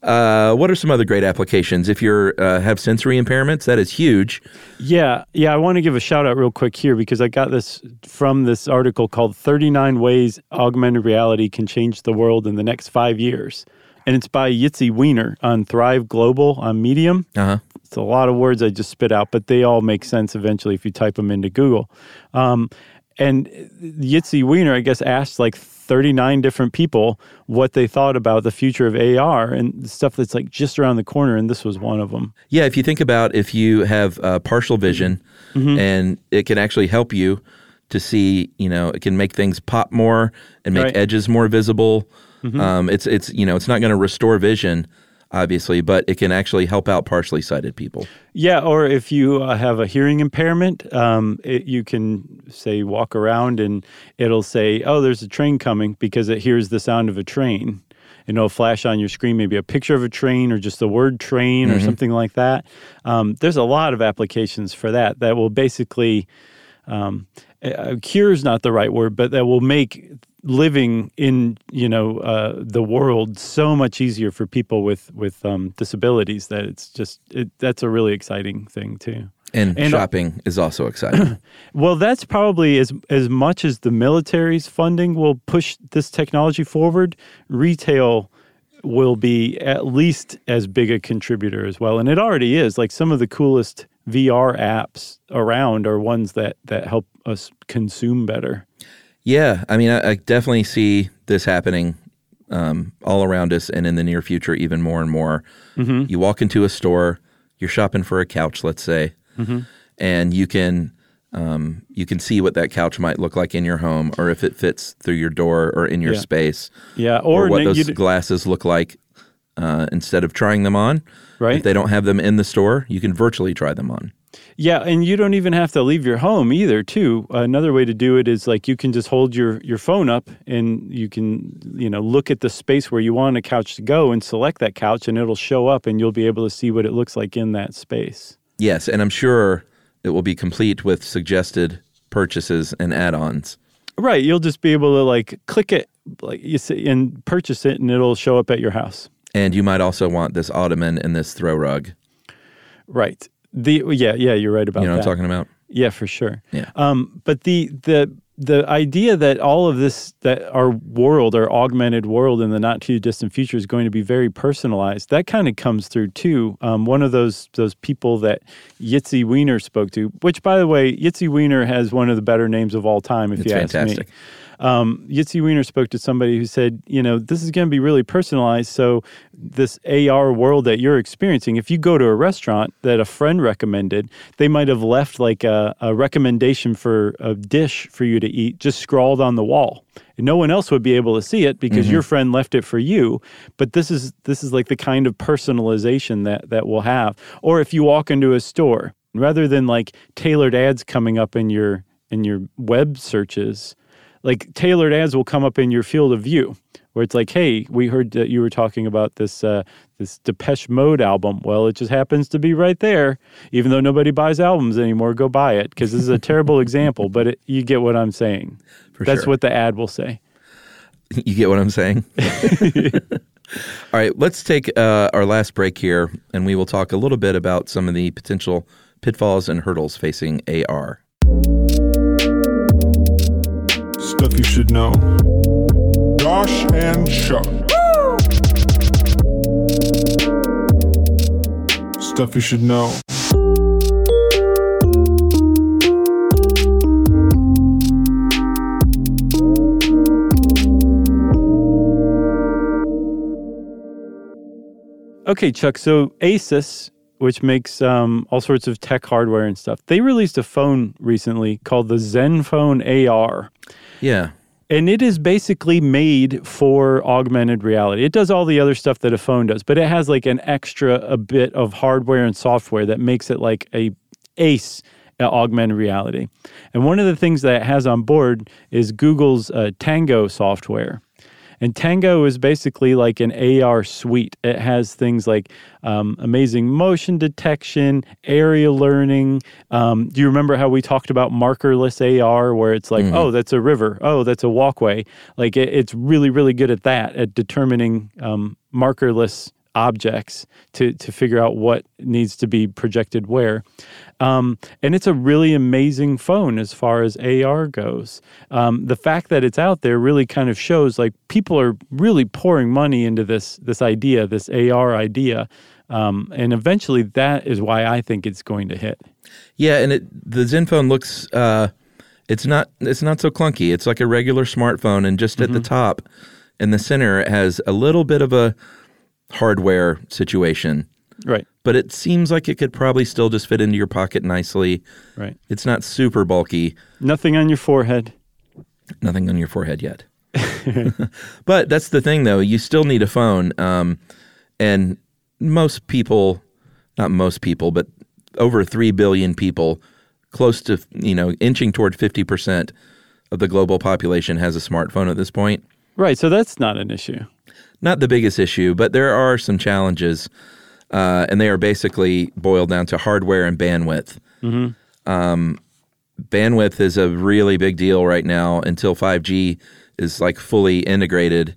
Uh, what are some other great applications? If you uh, have sensory impairments, that is huge. Yeah, yeah. I want to give a shout out real quick here because I got this from this article called 39 Ways Augmented Reality Can Change the World in the Next Five Years. And it's by Yitzi Weiner on Thrive Global on Medium. Uh huh. It's a lot of words I just spit out, but they all make sense eventually if you type them into Google. Um, and Yitzi Weiner, I guess, asked like 39 different people what they thought about the future of AR and stuff that's like just around the corner. And this was one of them. Yeah, if you think about if you have uh, partial vision and it can actually help you to see, you know, it can make things pop more and make Right. edges more visible. Um, it's it's you know it's not going to restore vision, obviously, but it can actually help out partially sighted people. Yeah, or if you uh, have a hearing impairment, um, it, you can say walk around and it'll say, "Oh, there's a train coming," because it hears the sound of a train. And it'll flash on your screen, maybe a picture of a train or just the word train or something like that. Um, there's a lot of applications for that that will basically um, uh, cure is not the right word, but that will make living in you know uh, the world so much easier for people with with um, disabilities that it's just it, that's a really exciting thing too. And, And- uh, shopping is also exciting. *clears throat* Well, that's probably as as much as the military's funding will push this technology forward. Retail will be at least as big a contributor as well, and it already is. Like some of the coolest VR apps around are ones that that help us consume better. Yeah, I mean, I, I definitely see this happening um, all around us, and in the near future, even more and more. You walk into a store, you're shopping for a couch, let's say, and you can um, you can see what that couch might look like in your home, or if it fits through your door or in your Yeah. space, Yeah, or, or, what those glasses look like. Uh, instead of trying them on, Right. If they don't have them in the store, you can virtually try them on. Yeah, and you don't even have to leave your home either. Too. Another way to do it is like you can just hold your your phone up and you can you know look at the space where you want a couch to go and select that couch and it'll show up and you'll be able to see what it looks like in that space. Yes, and I'm sure it will be complete with suggested purchases and add-ons. Right, you'll just be able to like click it like you say and purchase it and it'll show up at your house. And you might also want this ottoman and this throw rug. Right. The yeah yeah you're right about that. You know that. what I'm talking about? Yeah, for sure. Yeah. Um, but the the the idea that all of this that our world our augmented world in the not too distant future is going to be very personalized that kind of comes through too um, one of those those people that Yitzi Weiner spoke to which by the way Yitzi Weiner has one of the better names of all time if It's you ask me um, Yitzi Weiner spoke to somebody who said, you know, this is going to be really personalized. So, this AR world that you're experiencing, if you go to a restaurant that a friend recommended, they might have left like a, a recommendation for a dish for you to eat just scrawled on the wall. And no one else would be able to see it because your friend left it for you. But this is this is like the kind of personalization that that we'll have. Or if you walk into a store, rather than like tailored ads coming up in your in your web searches, like tailored ads will come up in your field of view where it's like hey we heard that you were talking about this uh, this depeche mode album well it just happens to be right there even though nobody buys albums anymore go buy it because this is a terrible *laughs* example but it, you get what i'm saying For that's sure. what the ad will say *laughs* You get what I'm saying? *laughs* All right, let's take uh, our last break here, and we will talk a little bit about some of the potential pitfalls and hurdles facing AR. Stuff you should know. Josh and Chuck. Stuff you should know. Okay, Chuck. So Asus, which makes um, all sorts of tech hardware and stuff, they released a phone recently called the Zenfone AR. Yeah, And it is basically made for augmented reality. It does all the other stuff that a phone does, but it has like an extra a bit of hardware and software that makes it like a ace at augmented reality. And one of the things that it has on board is Google's uh, Tango software. And Tango is basically like an AR suite. It has things like um, amazing motion detection, area learning. Um, do you remember how we talked about markerless AR, where it's like, oh, that's a river, oh, that's a walkway? Like it, it's really, really good at that, at determining um, markerless objects to to figure out what needs to be projected where. Um, and it's a really amazing phone as far as AR goes. Um, the fact that it's out there really kind of shows like people are really pouring money into this this idea, this AR idea. Um, and eventually, that is why I think it's going to hit. yeah, and it the Zenfone looks. Uh, it's not. It's not so clunky. It's like a regular smartphone, and just at the top, in the center, it has a little bit of a hardware situation. Right, But it seems like it could probably still just fit into your pocket nicely. right. It's not super bulky. Nothing on your forehead. Nothing on your forehead yet. *laughs* but that's the thing, though. You still need a phone. Um, and most people, not most people, but over 3 billion people, close to, you know, inching toward 50% of the global population has a smartphone at this point. Right, so that's not an issue. Not the biggest issue, but there are some challenges. Uh, and they are basically boiled down to hardware and bandwidth. Um, bandwidth is a really big deal right now until 5G is like fully integrated.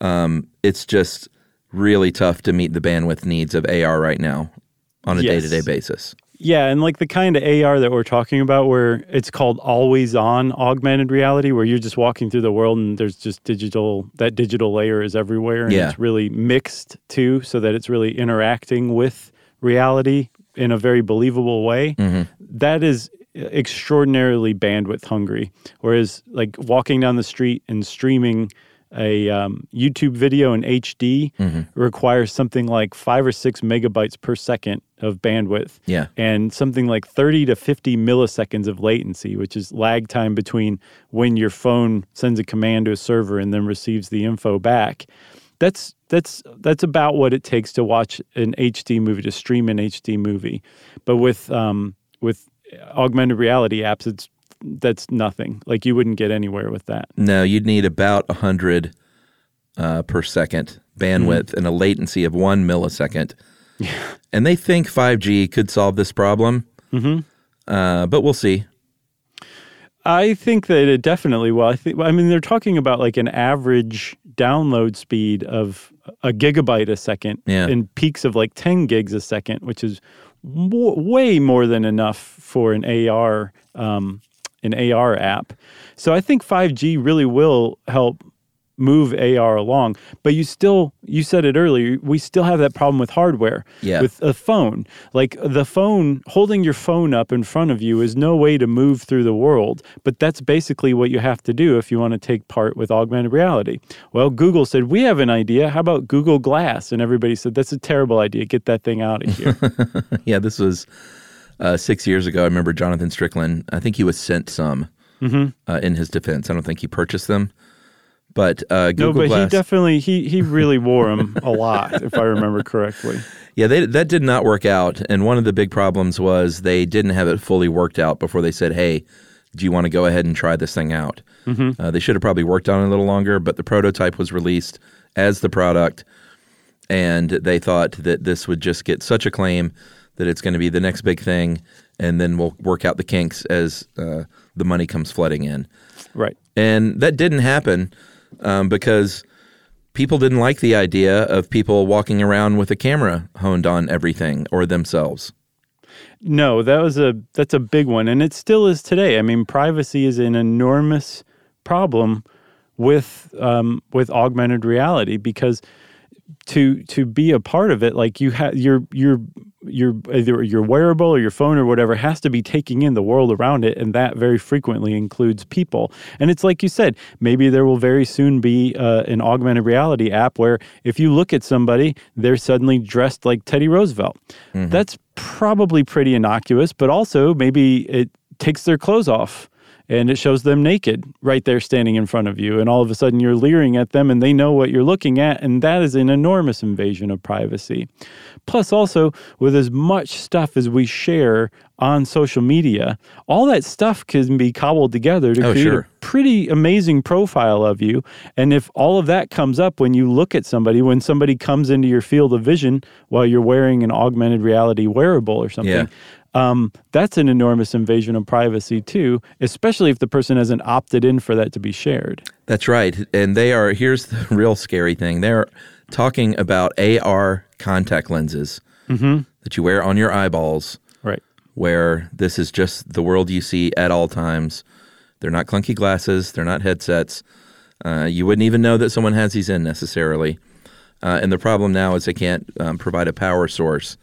Um, it's just really tough to meet the bandwidth needs of AR right now on a day to day basis. Yeah, and like the kind of AR that we're talking about, where it's called always on augmented reality, where you're just walking through the world and there's just digital, that digital layer is everywhere. And Yeah. it's really mixed too, so that it's really interacting with reality in a very believable way. That is extraordinarily bandwidth hungry. Whereas, like walking down the street and streaming a um, YouTube video in HD requires something like five or six megabytes per second of bandwidth Yeah. and something like 30 to 50 milliseconds of latency, which is lag time between when your phone sends a command to a server and then receives the info back. That's that's that's about what it takes to watch an HD movie to stream an HD movie, but with um, with augmented reality apps, it's that's nothing. Like you wouldn't get anywhere with that. No, you'd need about 100 uh, per second bandwidth and a latency of one millisecond. *laughs* And they think 5G could solve this problem, mm-hmm. uh, but we'll see. I think that it definitely will. I think. I mean, they're talking about like an average download speed of a gigabyte a second, Yeah. and peaks of like ten gigs a second, which is w- way more than enough for an AR um, an AR app. So I think 5G really will help move AR along. But you still, you said it earlier, we still have that problem with hardware. Yeah. With a phone. Like the phone, holding your phone up in front of you is no way to move through the world. But that's basically what you have to do if you want to take part with augmented reality. Well, Google said, We have an idea. How about Google Glass? And everybody said, That's a terrible idea. Get that thing out of here. *laughs* Yeah, this was uh, six years ago. I remember Jonathan Strickland. I think he was sent some Mm-hmm. uh, in his defense. I don't think he purchased them, but uh, no, but Glass. he definitely he he really wore them a lot, if I remember correctly. *laughs* yeah, they, that did not work out. And one of the big problems was they didn't have it fully worked out before they said, "Hey, do you want to go ahead and try this thing out?" Mm-hmm. Uh, they should have probably worked on it a little longer, but the prototype was released as the product, and they thought that this would just get such acclaim that it's going to be the next big thing, and then we'll work out the kinks as uh, the money comes flooding in. Right. And that didn't happen um, because people didn't like the idea of people walking around with a camera honed on everything or themselves. No, that was a that's a big one, and it still is today. I mean, privacy is an enormous problem with um, with augmented reality because to to be a part of it, like you have your your your either your wearable or your phone or whatever has to be taking in the world around it, and that very frequently includes people. And it's like you said, maybe there will very soon be uh, an augmented reality app where if you look at somebody, they're suddenly dressed like Teddy Roosevelt. That's probably pretty innocuous, but also maybe it takes their clothes off and it shows them naked right there standing in front of you. And all of a sudden you're leering at them and they know what you're looking at. And that is an enormous invasion of privacy. Plus, also, with as much stuff as we share on social media, all that stuff can be cobbled together to Oh, create sure. a pretty amazing profile of you. And if all of that comes up when you look at somebody, when somebody comes into your field of vision while you're wearing an augmented reality wearable or something, Yeah. um, that's an enormous invasion of privacy too, especially if the person hasn't opted in for that to be shared. That's right. And they are, here's the *laughs* real scary thing they're talking about AR contact lenses that you wear on your eyeballs. Where this is just the world you see at all times. They're not clunky glasses, they're not headsets. Uh, you wouldn't even know that someone has these in necessarily. Uh, and the problem now is they can't um, provide a power source,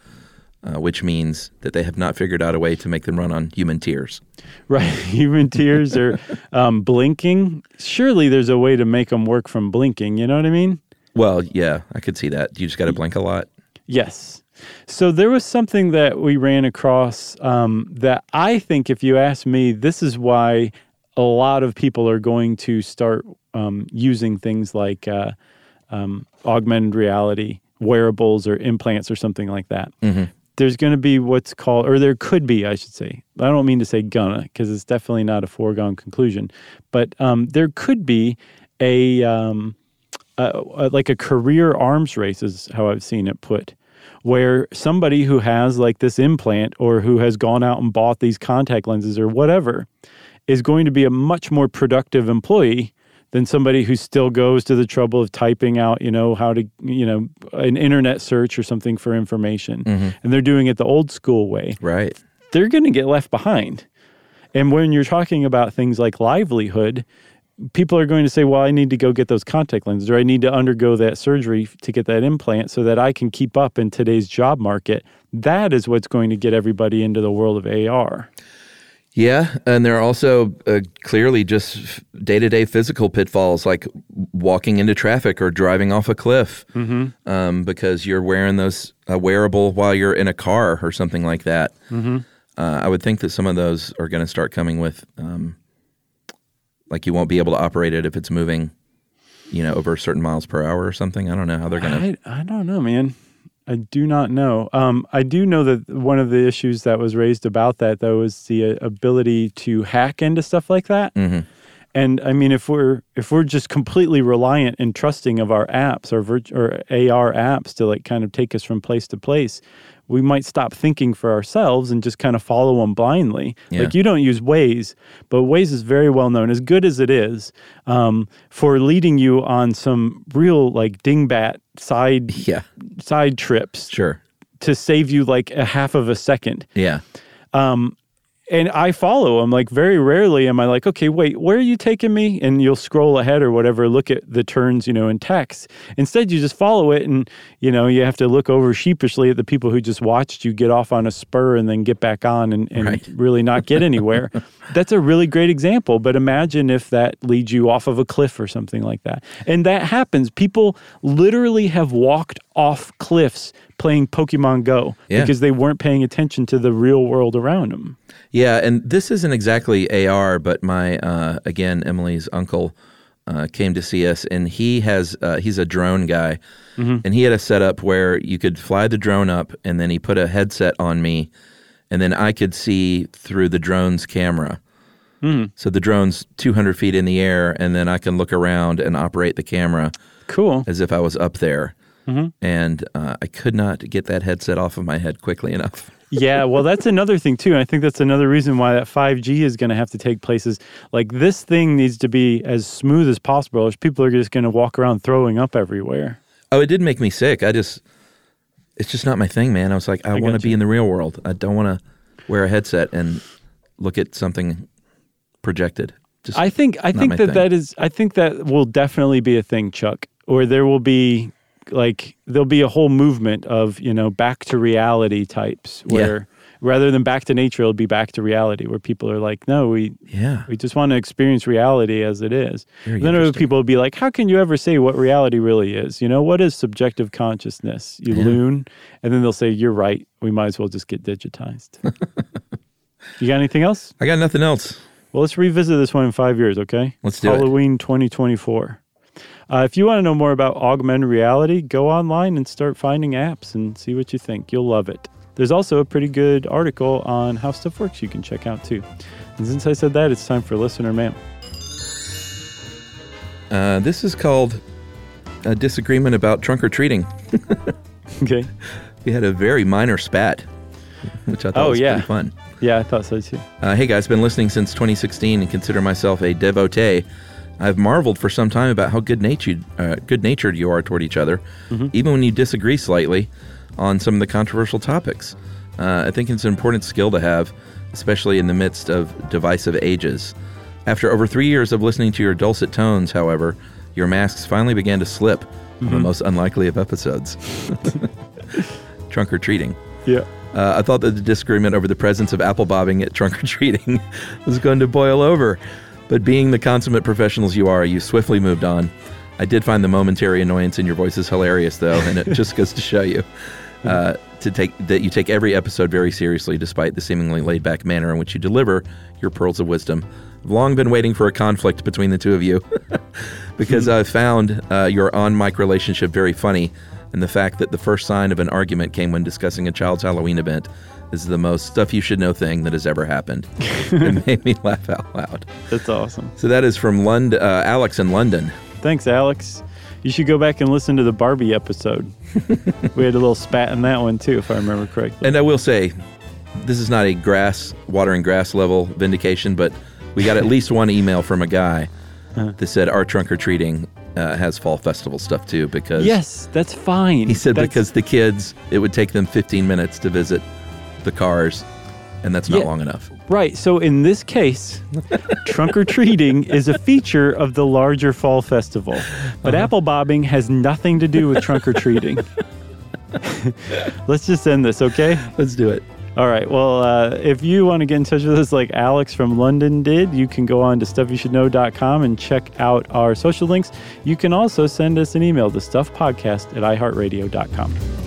uh, which means that they have not figured out a way to make them run on human tears. *laughs* Right. Human tears or um, blinking. Surely there's a way to make them work from blinking. You know what I mean? Well, yeah, I could see that. You just got to blink a lot. Yes. So there was something that we ran across um, that I think, if you ask me, this is why a lot of people are going to start um, using things like uh, um, augmented reality wearables or implants or something like that. There's going to be what's called, or there could be, I should say. I don't mean to say gonna, because it's definitely not a foregone conclusion, but um, there could be a um, uh, like a career arms race is how I've seen it put, where somebody who has like this implant or who has gone out and bought these contact lenses or whatever is going to be a much more productive employee than somebody who still goes to the trouble of typing out, you know, how to, you know, an internet search or something for information. Mm-hmm. And they're doing it the old school way Right. they're going to get left behind. And when you're talking about things like livelihood, people are going to say, well, I need to go get those contact lenses or I need to undergo that surgery to get that implant so that I can keep up in today's job market. That is what's going to get everybody into the world of AR. Yeah, and there are also uh, clearly just day to day physical pitfalls like walking into traffic or driving off a cliff um, because you're wearing those a wearable while you're in a car or something like that. Uh, I would think that some of those are going to start coming with, um, like you won't be able to operate it if it's moving, you know, over certain miles per hour or something. I don't know how they're going to. I, I don't know, man. I do not know. Um, I do know that one of the issues that was raised about that, though, is the uh, ability to hack into stuff like that. And I mean, if we're if we're just completely reliant and trusting of our apps or virt- or AR apps to like kind of take us from place to place, we might stop thinking for ourselves and just kind of follow them blindly. Yeah. Like you don't use Waze, but Waze is very well known, as good as it is, um, for leading you on some real like dingbat side *laughs* Yeah, side trips sure. to save you like a half of a second. Yeah. And I follow them. Like very rarely am I like, okay, wait, where are you taking me? And you'll scroll ahead or whatever, look at the turns, you know, in text. Instead, you just follow it, and you know, you have to look over sheepishly at the people who just watched you get off on a spur and then get back on and, and Right. *laughs* really not get anywhere. That's a really great example. But imagine if that leads you off of a cliff or something like that. And that happens. People literally have walked off cliffs playing Pokemon Go Yeah. because they weren't paying attention to the real world around them. Yeah, and this isn't exactly AR, but my uh, again Emily's uncle uh, came to see us, and he has uh, he's a drone guy, and he had a setup where you could fly the drone up, and then he put a headset on me, and then I could see through the drone's camera. So the drone's 200 feet in the air, and then I can look around and operate the camera Cool. as if I was up there. And uh, I could not get that headset off of my head quickly enough. *laughs* yeah, well, that's another thing too. And I think that's another reason why that 5G is going to have to take places. Like this thing needs to be as smooth as possible, or people are just going to walk around throwing up everywhere. Oh, it did make me sick. I just, it's just not my thing, man. I was like, I, want to be in the real world. I don't want to wear a headset and look at something projected. Just, I think I think that thing. that is I think that will definitely be a thing, Chuck. Or there will be like there'll be a whole movement of you know back to reality types Yeah. where rather than back to nature, it'll be back to reality where people are like, no, we yeah, we just want to experience reality as it is. Very then other people will be like, how can you ever say what reality really is? You know, what is subjective consciousness? You Yeah. loon, and then they'll say, you're right. We might as well just get digitized. *laughs* you got anything else? I got nothing else. Well, let's revisit this one in five years, okay? Let's do it. Halloween 2024. Uh, if you want to know more about augmented reality, go online and start finding apps and see what you think. You'll love it. There's also a pretty good article on how stuff works you can check out too. And since I said that, it's time for listener mail. Uh, this is called a disagreement about trunk or treating. *laughs* Okay. We had a very minor spat, which I thought Oh, was yeah. pretty fun. Yeah, I thought so too. Uh, hey guys, been listening since 2016 and consider myself a devotee. I've marveled for some time about how good natured, uh, good natured you are toward each other, even when you disagree slightly on some of the controversial topics. Uh, I think it's an important skill to have, especially in the midst of divisive ages. After over three years of listening to your dulcet tones, however, your masks finally began to slip on the most unlikely of episodes. *laughs* Trunk or treating. Yeah. Uh, I thought that the disagreement over the presence of apple bobbing at trunk or treating *laughs* was going to boil over. But being the consummate professionals you are, you swiftly moved on. I did find the momentary annoyance in your voices hilarious, though, and it just goes to show you uh, to take that you take every episode very seriously, despite the seemingly laid-back manner in which you deliver your pearls of wisdom. I've long been waiting for a conflict between the two of you, *laughs* because I've found uh, your on-mic relationship very funny, and the fact that the first sign of an argument came when discussing a child's Halloween event is the most stuff you should know thing that has ever happened. *laughs* it made me laugh out loud. That's awesome. So that is from Lond- uh, Alex in London. Thanks, Alex. You should go back and listen to the Barbie episode. *laughs* we had a little spat in that one too, if I remember correctly. And I will say, this is not a grass, water and grass level vindication, but we got at *laughs* least one email from a guy that said our trunk or treating uh, has fall festival stuff too because Yes, that's fine. he said That's- because the kids it would take them 15 minutes to visit the cars and that's not Yeah. long enough. Right. So in this case, *laughs* trunk or treating is a feature of the larger fall festival, but Uh-huh. apple bobbing has nothing to do with trunk or treating. *laughs* Let's just end this, okay? Let's do it. All right. Well, uh, if you want to get in touch with us like Alex from London did, you can go on to stuffyoushouldknow.com and check out our social links. You can also send us an email to stuffpodcast at iheartradio.com.